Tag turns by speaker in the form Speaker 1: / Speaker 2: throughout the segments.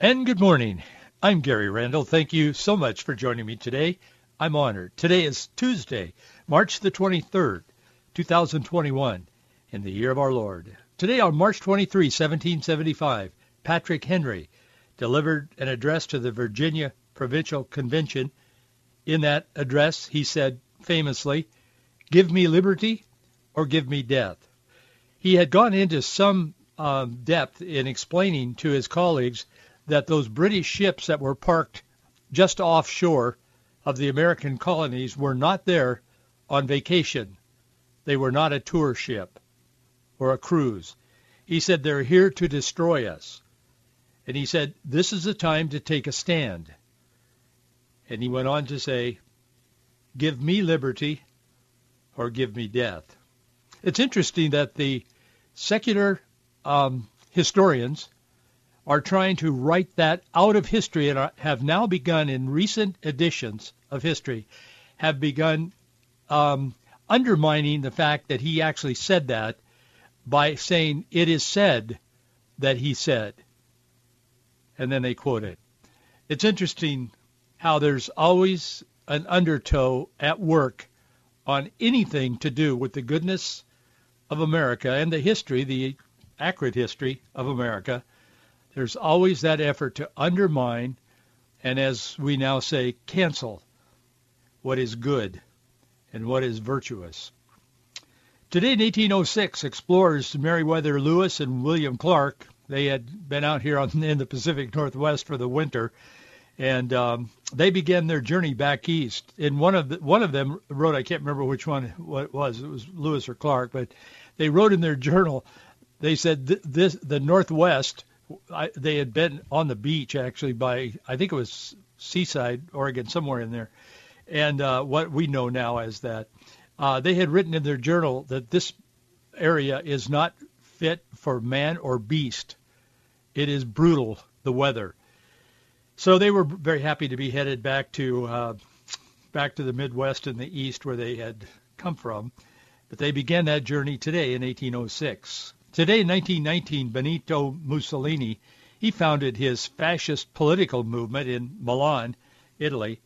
Speaker 1: And good morning. I'm Gary Randall. Thank you so much for joining me today. I'm honored. Today is Tuesday, March the 23rd, 2021, in the year of our Lord. Today on March 23, 1775, Patrick Henry delivered an address to the Virginia Provincial Convention. In that address, he said famously, give me liberty or give me death. He had gone into some um, depth in explaining to his colleagues that those British ships that were parked just offshore of the American colonies were not there on vacation. They were not a tour ship or a cruise. He said they're here to destroy us. And he said, this is the time to take a stand. And he went on to say, give me liberty or give me death. It's interesting that the secular um, historians are trying to write that out of history and are, have now begun in recent editions of history, have begun um, undermining the fact that he actually said that by saying it is said that he said. And then they quote it. It's interesting how there's always an undertow at work on anything to do with the goodness of America and the history, the accurate history of America there's always that effort to undermine and, as we now say, cancel what is good and what is virtuous. Today in 1806, explorers Meriwether Lewis and William Clark, they had been out here on, in the Pacific Northwest for the winter, and um, they began their journey back east. And one of the, one of them wrote, I can't remember which one what it was, it was Lewis or Clark, but they wrote in their journal, they said this the Northwest I, they had been on the beach actually by I think it was Seaside, Oregon, somewhere in there, and uh, what we know now as that uh, they had written in their journal that this area is not fit for man or beast. It is brutal, the weather. So they were very happy to be headed back to uh, back to the Midwest and the East where they had come from. But they began that journey today in 1806. Today, in 1919, Benito Mussolini, he founded his fascist political movement in Milan, Italy.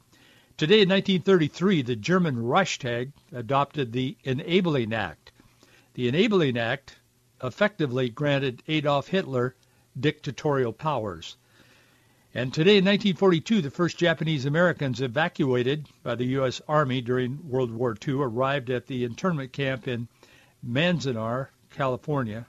Speaker 1: Today, in 1933, the German Reichstag adopted the Enabling Act. The Enabling Act effectively granted Adolf Hitler dictatorial powers. And today in 1942, the first Japanese Americans evacuated by the U.S. Army during World War II arrived at the internment camp in Manzanar, California.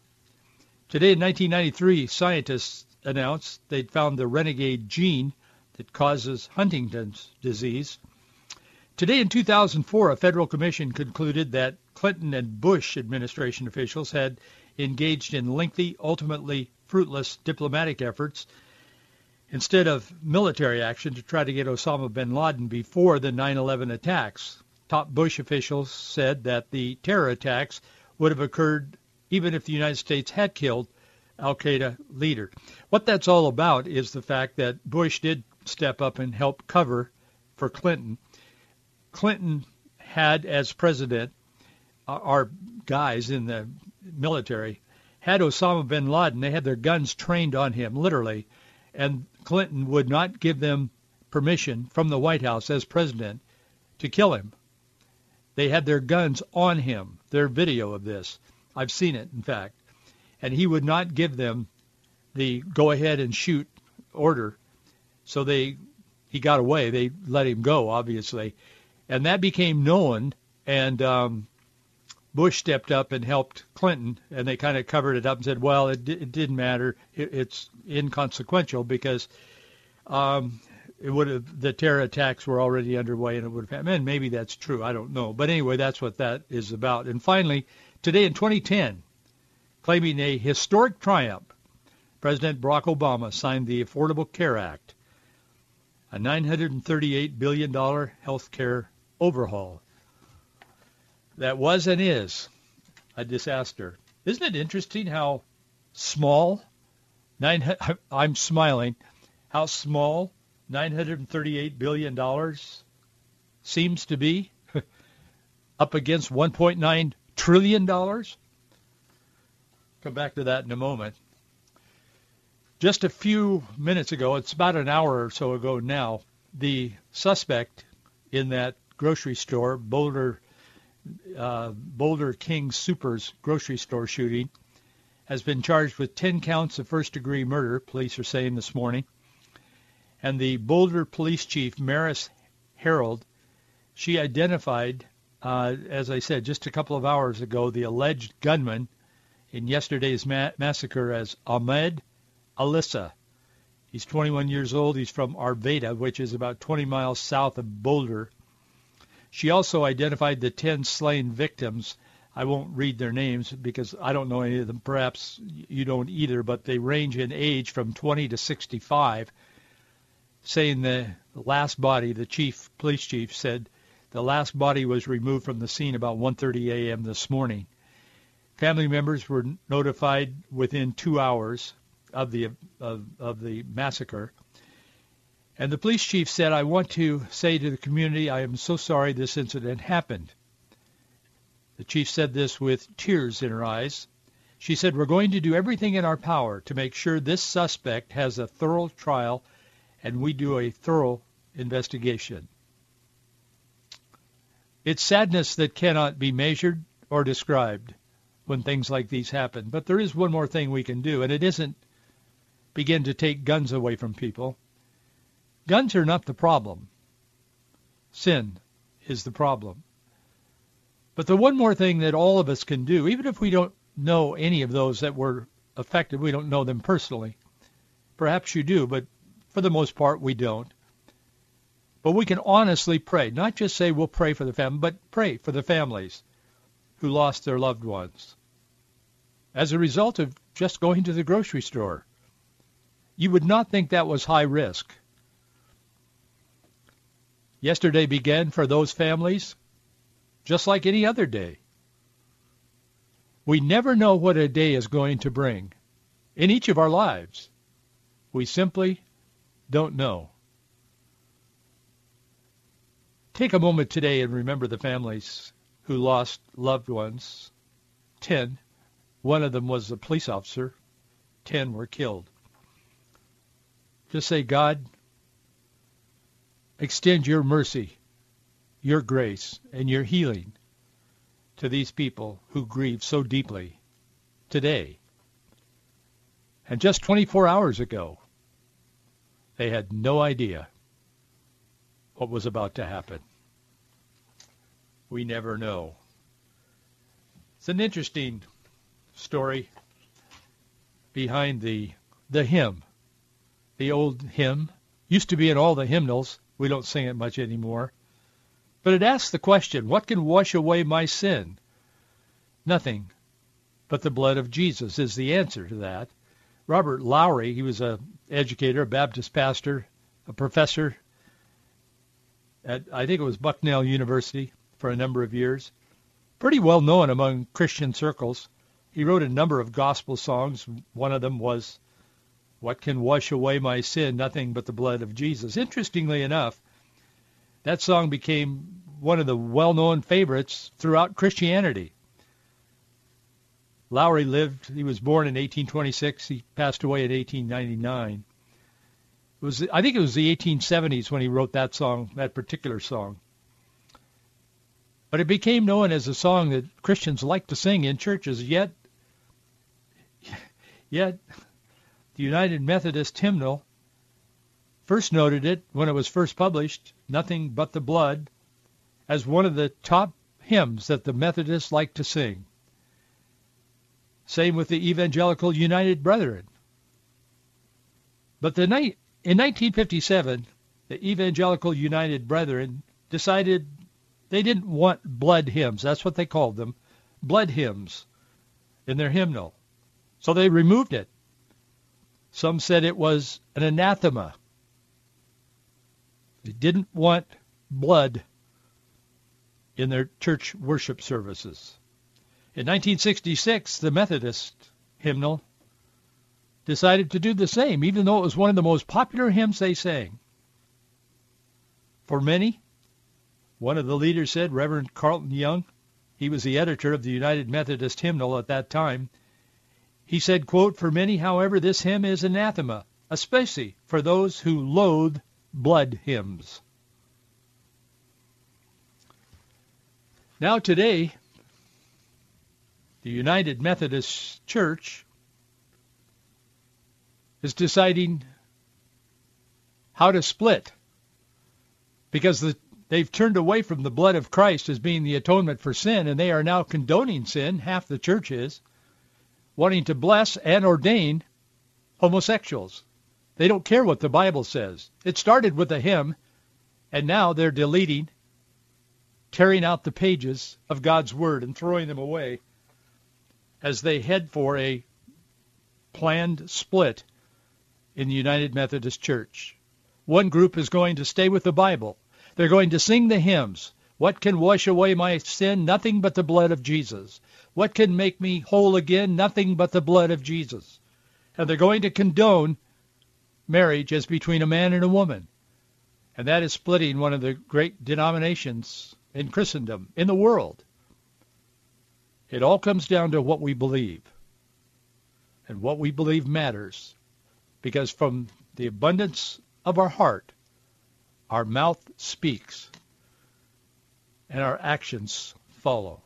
Speaker 1: Today in 1993, scientists announced they'd found the renegade gene that causes Huntington's disease. Today in 2004, a federal commission concluded that Clinton and Bush administration officials had engaged in lengthy, ultimately fruitless diplomatic efforts instead of military action to try to get Osama bin Laden before the 9/11 attacks. Top Bush officials said that the terror attacks would have occurred even if the United States had killed al-Qaeda leader. What that's all about is the fact that Bush did step up and help cover for Clinton. Clinton had, as president, uh, our guys in the military had Osama bin Laden. They had their guns trained on him, literally, and Clinton would not give them permission from the White House as president to kill him. They had their guns on him. Their video of this. I've seen it, in fact. And he would not give them the go ahead and shoot order. So they he got away. They let him go, obviously. And that became known and um, Bush stepped up and helped Clinton, and they kind of covered it up and said, "Well, it, it didn't matter. It, it's inconsequential because um, it would have the terror attacks were already underway, and it would have happened. And maybe that's true. I don't know, but anyway, that's what that is about. And finally, Today in 2010, claiming a historic triumph, President Barack Obama signed the Affordable Care Act, a $938 billion health care overhaul. That was and is a disaster. Isn't it interesting how small, nine, I'm smiling, how small $938 billion seems to be up against $1.9 trillion? dollars? Come back to that in a moment. Just a few minutes ago, it's about an hour or so ago now, the suspect in that grocery store, Boulder uh, Boulder King Supers grocery store shooting, has been charged with 10 counts of first-degree murder, police are saying this morning. And the Boulder police chief, Maris Herold, she identified, uh, as I said just a couple of hours ago, the alleged gunman in yesterday's ma- massacre as Ahmed Alissa. He's 21 years old. He's from Arvada, which is about 20 miles south of Boulder. She also identified the 10 slain victims. I won't read their names because I don't know any of them. Perhaps you don't either, but they range in age from 20 to 65. Saying the last body, the chief, police chief said the last body was removed from the scene about 1:30 a.m. this morning. Family members were notified within two hours of the of, of the massacre. And the police chief said, I want to say to the community, I am so sorry this incident happened. The chief said this with tears in her eyes. She said, we're going to do everything in our power to make sure this suspect has a thorough trial and we do a thorough investigation. It's sadness that cannot be measured or described when things like these happen. But there is one more thing we can do, and it isn't begin to take guns away from people. Guns are not the problem. Sin is the problem. But the one more thing that all of us can do, even if we don't know any of those that were affected, we don't know them personally. Perhaps you do, but for the most part we don't. But we can honestly pray, not just say we'll pray for the family, but pray for the families who lost their loved ones as a result of just going to the grocery store. You would not think that was high risk. Yesterday began for those families just like any other day. We never know what a day is going to bring in each of our lives. We simply don't know. Take a moment today and remember the families who lost loved ones. Ten. One of them was a police officer. Ten were killed. Just say, God, extend your mercy, your grace, and your healing to these people who grieve so deeply today. And just 24 hours ago, they had no idea what was about to happen. We never know. It's an interesting story behind the the hymn. The old hymn used to be in all the hymnals. We don't sing it much anymore. But it asks the question, what can wash away my sin? Nothing but the blood of Jesus is the answer to that. Robert Lowry, he was a educator, a Baptist pastor, a professor at, I think it was Bucknell University for a number of years. Pretty well known among Christian circles. He wrote a number of gospel songs. One of them was what can wash away my sin? Nothing but the blood of Jesus. Interestingly enough, that song became one of the well-known favorites throughout Christianity. Lowry lived, he was born in 1826. He passed away in 1899. Was, I think it was the 1870s when he wrote that song, that particular song. But it became known as a song that Christians like to sing in churches, yet, yet the United Methodist hymnal first noted it when it was first published, Nothing But the Blood, as one of the top hymns that the Methodists like to sing. Same with the Evangelical United Brethren. But the night, in 1957, the Evangelical United Brethren decided they didn't want blood hymns. That's what they called them, blood hymns, in their hymnal. So they removed it Some said it was an anathema. They didn't want blood in their church worship services. In 1966, the Methodist hymnal decided to do the same, even though it was one of the most popular hymns they sang. For many, one of the leaders said, Reverend Carlton Young, he was the editor of the United Methodist Hymnal at that time, he said, quote, For many, however, this hymn is anathema, especially for those who loathe blood hymns. Now today, the United Methodist Church is deciding how to split because the, they've turned away from the blood of Christ as being the atonement for sin, and they are now condoning sin, half the church is, wanting to bless and ordain homosexuals. They don't care what the Bible says. It started with a hymn, and now they're deleting, tearing out the pages of God's Word and throwing them away as they head for a planned split in the United Methodist Church. One group is going to stay with the Bible. They're going to sing the hymns. What can wash away my sin? Nothing but the blood of Jesus. What can make me whole again? Nothing but the blood of Jesus. And they're going to condone marriage as between a man and a woman. And that is splitting one of the great denominations in Christendom, in the world. It all comes down to what we believe. And what we believe matters. Because from the abundance of our heart, our mouth speaks and our actions follow.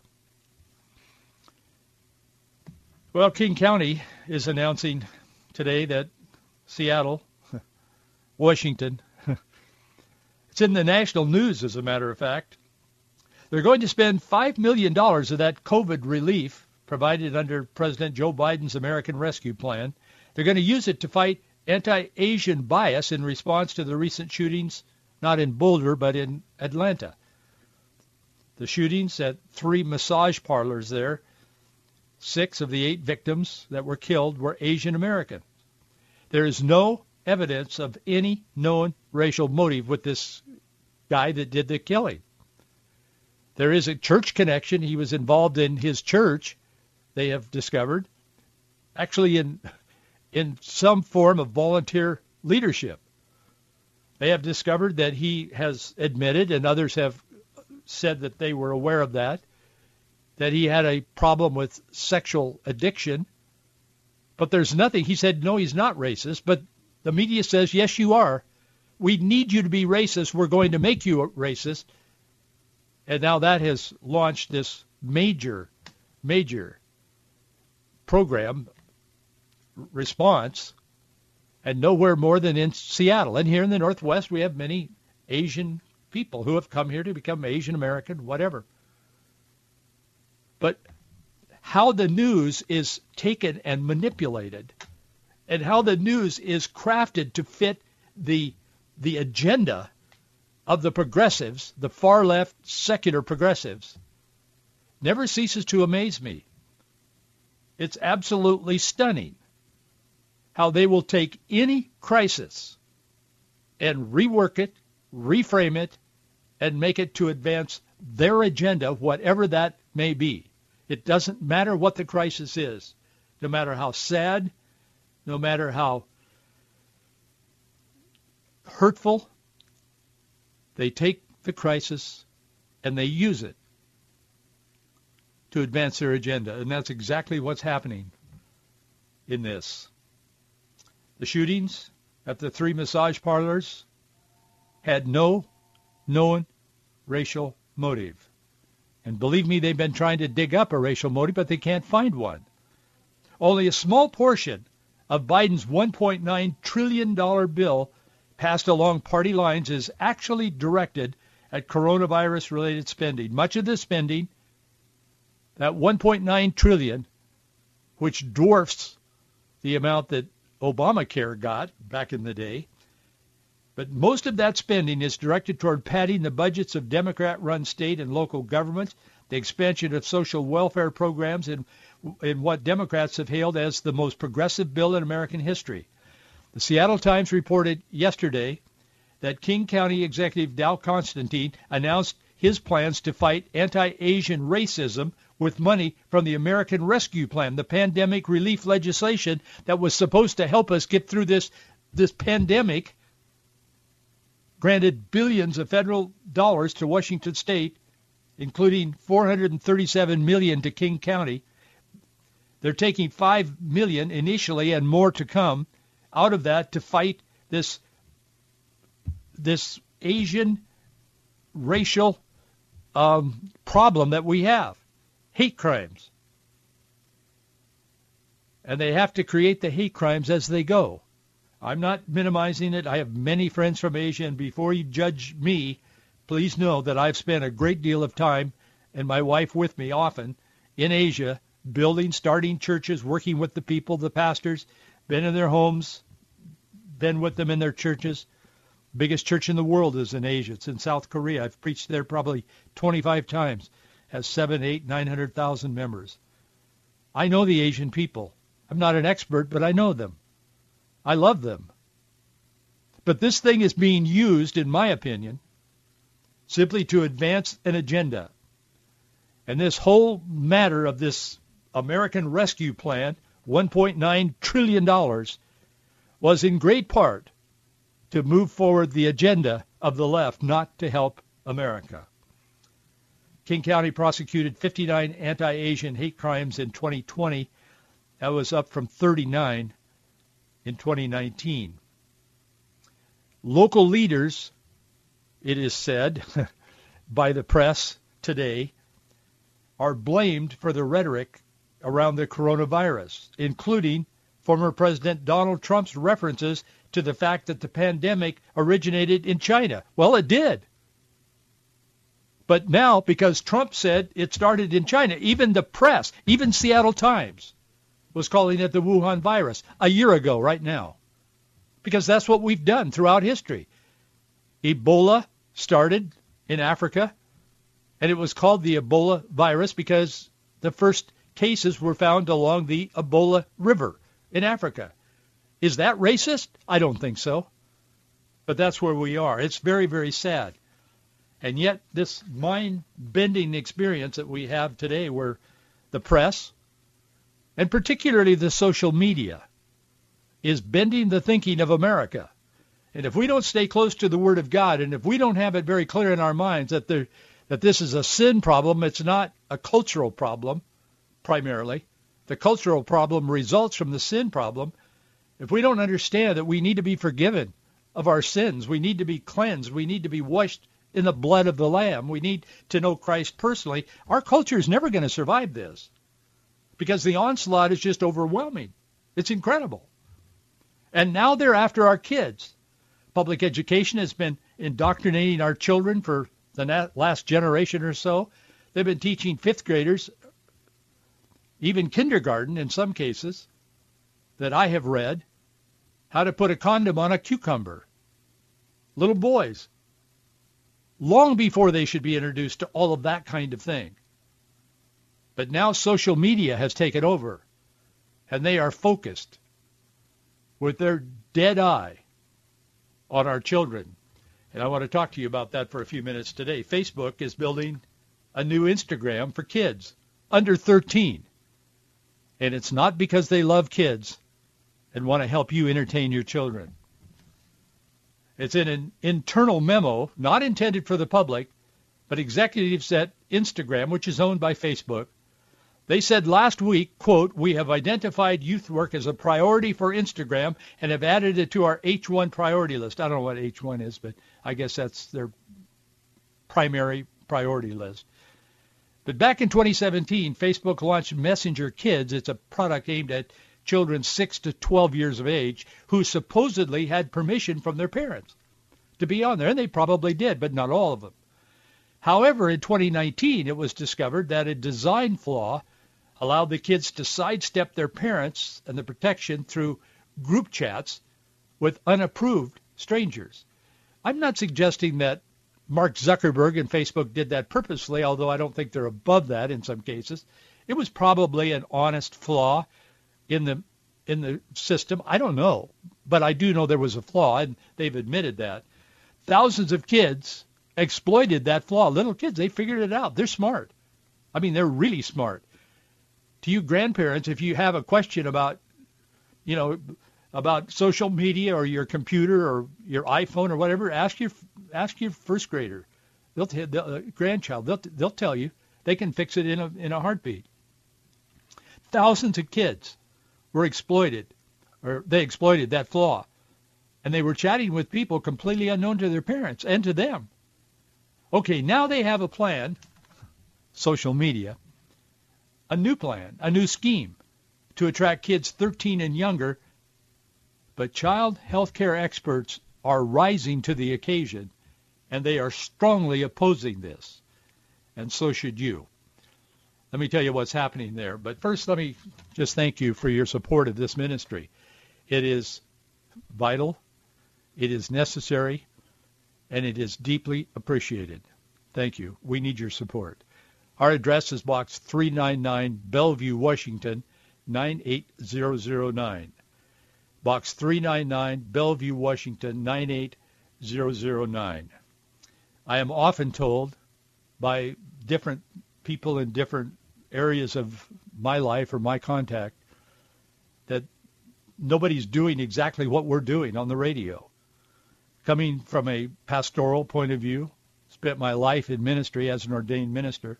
Speaker 1: Well, King County is announcing today that Seattle, Washington, it's in the national news as a matter of fact. They're going to spend $5 million of that COVID relief provided under President Joe Biden's American Rescue Plan. They're going to use it to fight anti-Asian bias in response to the recent shootings, not in Boulder, but in Atlanta. The shootings at three massage parlors there Six of the eight victims that were killed were Asian American. There is no evidence of any known racial motive with this guy that did the killing. There is a church connection. He was involved in his church, they have discovered, actually in in some form of volunteer leadership. They have discovered that he has admitted, and others have said that they were aware of that, that he had a problem with sexual addiction. But there's nothing. He said, no, he's not racist. But the media says, yes, you are. We need you to be racist. We're going to make you a racist. And now that has launched this major, major program response and nowhere more than in Seattle. And here in the Northwest, we have many Asian people who have come here to become Asian American, whatever but how the news is taken and manipulated and how the news is crafted to fit the the agenda of the progressives, the far left secular progressives, never ceases to amaze me. It's absolutely stunning how they will take any crisis and rework it, reframe it, and make it to advance their agenda, whatever that may be. It doesn't matter what the crisis is, no matter how sad, no matter how hurtful, they take the crisis and they use it to advance their agenda. And that's exactly what's happening in this. The shootings at the three massage parlors had no known racial motive. And believe me, they've been trying to dig up a racial motive, but they can't find one. Only a small portion of Biden's $1.9 trillion bill passed along party lines is actually directed at coronavirus-related spending. Much of the spending, that 1.9 trillion, which dwarfs the amount that Obamacare got back in the day, but most of that spending is directed toward padding the budgets of Democrat-run state and local governments, the expansion of social welfare programs and in what Democrats have hailed as the most progressive bill in American history. The Seattle Times reported yesterday that King County Executive Dow Constantine announced his plans to fight anti-Asian racism with money from the American Rescue Plan, the pandemic relief legislation that was supposed to help us get through this this pandemic. Granted billions of federal dollars to Washington state, including 437 million to King County. They're taking 5 million initially and more to come out of that to fight this this Asian racial um, problem that we have, hate crimes. And they have to create the hate crimes as they go. I'm not minimizing it. I have many friends from Asia, and before you judge me, please know that I've spent a great deal of time, and my wife with me often, in Asia, building, starting churches, working with the people, the pastors, been in their homes, been with them in their churches. Biggest church in the world is in Asia. It's in South Korea. I've preached there probably 25 times. Has seven, eight, nine hundred thousand members. I know the Asian people. I'm not an expert, but I know them. I love them. But this thing is being used, in my opinion, simply to advance an agenda. And this whole matter of this American Rescue Plan, $1.9 trillion, was in great part to move forward the agenda of the left, not to help America. King County prosecuted 59 anti-Asian hate crimes in 2020. That was up from 39 in 2019. Local leaders, it is said by the press today, are blamed for the rhetoric around the coronavirus, including former President Donald Trump's references to the fact that the pandemic originated in China. Well, it did. But now, because Trump said it started in China, even the press, even Seattle Times, was calling it the Wuhan virus a year ago right now. Because that's what we've done throughout history. Ebola started in Africa, and it was called the Ebola virus because the first cases were found along the Ebola River in Africa. Is that racist? I don't think so. But that's where we are. It's very, very sad. And yet this mind-bending experience that we have today where the press, and particularly the social media, is bending the thinking of America. And if we don't stay close to the Word of God, and if we don't have it very clear in our minds that there, that this is a sin problem, it's not a cultural problem, primarily. The cultural problem results from the sin problem. If we don't understand that we need to be forgiven of our sins, we need to be cleansed, we need to be washed in the blood of the Lamb, we need to know Christ personally, our culture is never going to survive this because the onslaught is just overwhelming. It's incredible. And now they're after our kids. Public education has been indoctrinating our children for the last generation or so. They've been teaching fifth graders, even kindergarten in some cases, that I have read, how to put a condom on a cucumber. Little boys, long before they should be introduced to all of that kind of thing. But now social media has taken over, and they are focused with their dead eye on our children. And I want to talk to you about that for a few minutes today. Facebook is building a new Instagram for kids under 13. And it's not because they love kids and want to help you entertain your children. It's in an internal memo, not intended for the public, but executives at Instagram, which is owned by Facebook, they said last week, quote, we have identified youth work as a priority for Instagram and have added it to our H1 priority list. I don't know what H1 is, but I guess that's their primary priority list. But back in 2017, Facebook launched Messenger Kids. It's a product aimed at children 6 to 12 years of age who supposedly had permission from their parents to be on there. And they probably did, but not all of them. However, in 2019, it was discovered that a design flaw allowed the kids to sidestep their parents and the protection through group chats with unapproved strangers. I'm not suggesting that Mark Zuckerberg and Facebook did that purposely, although I don't think they're above that in some cases. It was probably an honest flaw in the in the system? I don't know, but I do know there was a flaw, and they've admitted that. Thousands of kids exploited that flaw. Little kids, they figured it out. They're smart. I mean, they're really smart. To you grandparents, if you have a question about, you know, about social media or your computer or your iPhone or whatever, ask your ask your first grader, they'll, t- the uh, grandchild, they'll they'll tell you. They can fix it in a in a heartbeat. Thousands of kids were exploited, or they exploited that flaw, and they were chatting with people completely unknown to their parents and to them. Okay, now they have a plan, social media, a new plan, a new scheme to attract kids 13 and younger. But child health care experts are rising to the occasion, and they are strongly opposing this and so should you. Let me tell you what's happening there. But first, let me just thank you for your support of this ministry. It is vital, it is necessary, and it is deeply appreciated. Thank you. We need your support. Our address is Box 399, Bellevue, Washington, 98009. Box 399, Bellevue, Washington, 98009. I am often told by different people in different areas of my life or my contact that nobody's doing exactly what we're doing on the radio. Coming from a pastoral point of view, spent my life in ministry as an ordained minister,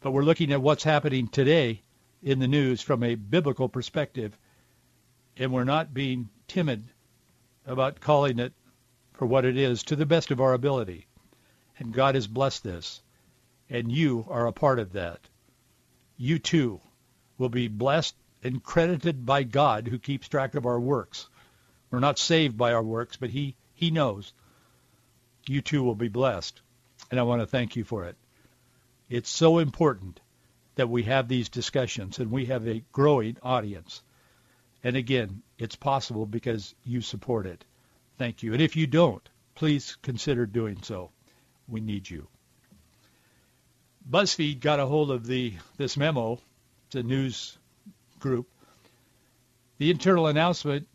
Speaker 1: but we're looking at what's happening today in the news from a biblical perspective, and we're not being timid about calling it for what it is to the best of our ability. And God has blessed this and you are a part of that. You too will be blessed and credited by God who keeps track of our works. We're not saved by our works, but he, he knows. You too will be blessed. And I want to thank you for it. It's so important that we have these discussions and we have a growing audience. And again, it's possible because you support it. Thank you. And if you don't, please consider doing so. We need you. BuzzFeed got a hold of the this memo. A news group. The internal announcement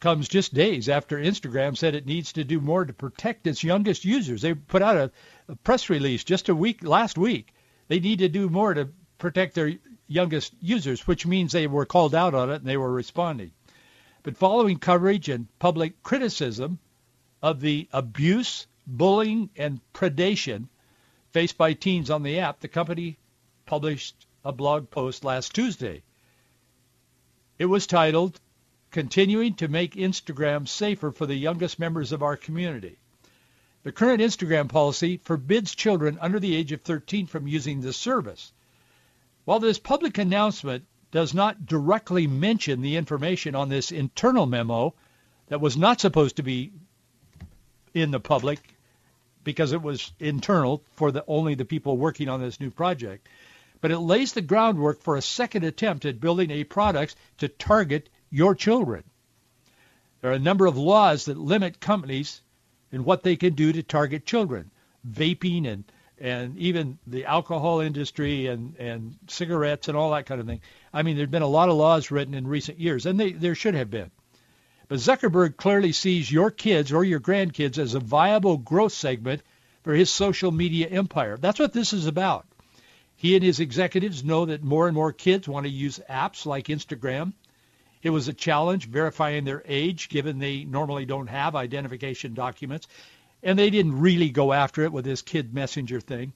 Speaker 1: comes just days after Instagram said it needs to do more to protect its youngest users. They put out a, a press release just a week last week. They need to do more to protect their youngest users, which means they were called out on it and they were responding. But following coverage and public criticism of the abuse, bullying, and predation faced by teens on the app, the company published a blog post last Tuesday. It was titled, Continuing to Make Instagram Safer for the Youngest Members of Our Community. The current Instagram policy forbids children under the age of 13 from using this service. While this public announcement does not directly mention the information on this internal memo that was not supposed to be in the public because it was internal for the, only the people working on this new project. But it lays the groundwork for a second attempt at building a product to target your children. There are a number of laws that limit companies in what they can do to target children. Vaping and and even the alcohol industry and, and cigarettes and all that kind of thing. I mean, there have been a lot of laws written in recent years, and they, there should have been. But Zuckerberg clearly sees your kids or your grandkids as a viable growth segment for his social media empire. That's what this is about. He and his executives know that more and more kids want to use apps like Instagram. It was a challenge verifying their age, given they normally don't have identification documents, and they didn't really go after it with this kid messenger thing.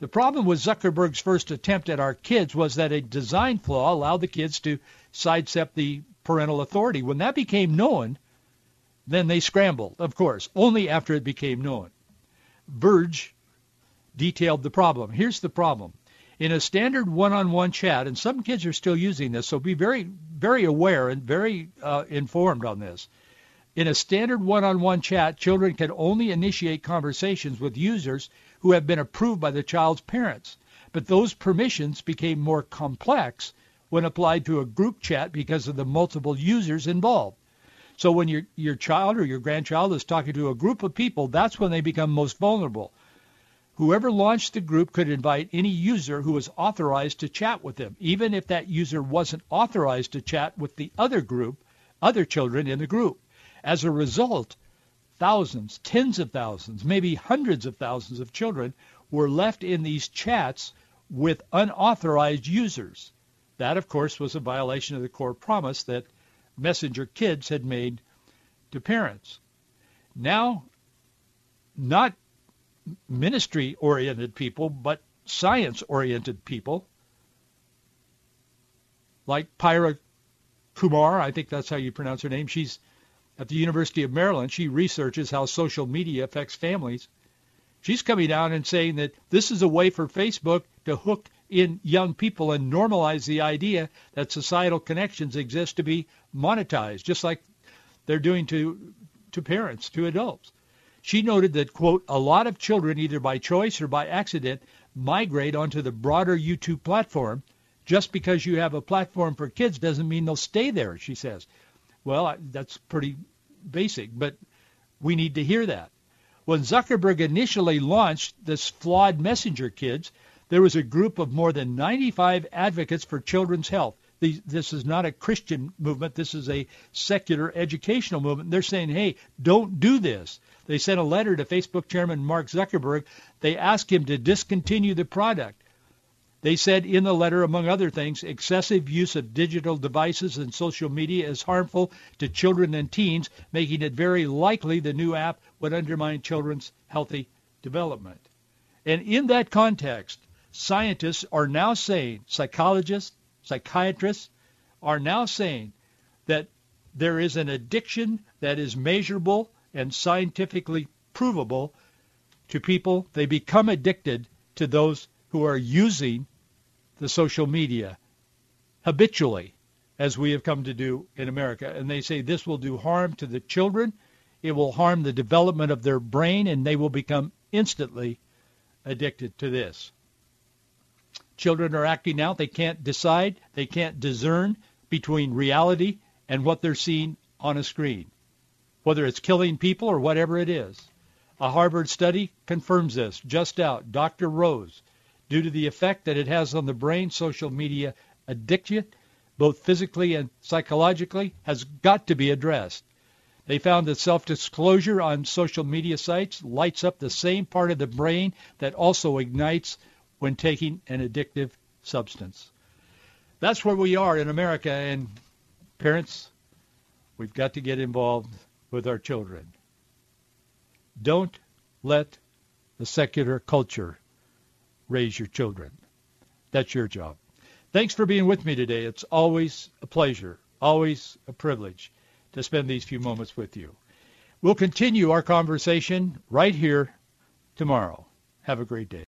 Speaker 1: The problem with Zuckerberg's first attempt at our kids was that a design flaw allowed the kids to sidestep the parental authority. When that became known, then they scrambled, of course, only after it became known. Verge detailed the problem. Here's the problem. In a standard one-on-one chat, and some kids are still using this, so be very, very aware and very uh, informed on this. In a standard one-on-one chat, children can only initiate conversations with users who have been approved by the child's parents. But those permissions became more complex when applied to a group chat because of the multiple users involved. So when your your child or your grandchild is talking to a group of people, that's when they become most vulnerable. Whoever launched the group could invite any user who was authorized to chat with them, even if that user wasn't authorized to chat with the other group, other children in the group. As a result, thousands, tens of thousands, maybe hundreds of thousands of children were left in these chats with unauthorized users. That, of course, was a violation of the core promise that Messenger Kids had made to parents. Now, not ministry-oriented people, but science-oriented people, like Pyra Kumar, I think that's how you pronounce her name. She's at the University of Maryland. She researches how social media affects families. She's coming out and saying that this is a way for Facebook to hook in young people and normalize the idea that societal connections exist to be monetized, just like they're doing to to parents, to adults. She noted that, quote, a lot of children, either by choice or by accident, migrate onto the broader YouTube platform. Just because you have a platform for kids doesn't mean they'll stay there, she says. Well, that's pretty basic, but we need to hear that. When Zuckerberg initially launched this flawed Messenger Kids, there was a group of more than 95 advocates for children's health. This is not a Christian movement. This is a secular educational movement. They're saying, hey, don't do this. They sent a letter to Facebook chairman Mark Zuckerberg. They asked him to discontinue the product. They said in the letter, among other things, excessive use of digital devices and social media is harmful to children and teens, making it very likely the new app would undermine children's healthy development. And in that context, scientists are now saying, psychologists, psychiatrists are now saying that there is an addiction that is measurable and scientifically provable to people. They become addicted to those who are using the social media habitually, as we have come to do in America. And they say this will do harm to the children. It will harm the development of their brain, and they will become instantly addicted to this. Children are acting out. They can't decide. They can't discern between reality and what they're seeing on a screen whether it's killing people or whatever it is. A Harvard study confirms this, just out. Dr. Rose, due to the effect that it has on the brain, social media addiction, both physically and psychologically, has got to be addressed. They found that self-disclosure on social media sites lights up the same part of the brain that also ignites when taking an addictive substance. That's where we are in America, and parents, we've got to get involved with our children. Don't let the secular culture raise your children. That's your job. Thanks for being with me today. It's always a pleasure, always a privilege to spend these few moments with you. We'll continue our conversation right here tomorrow. Have a great day.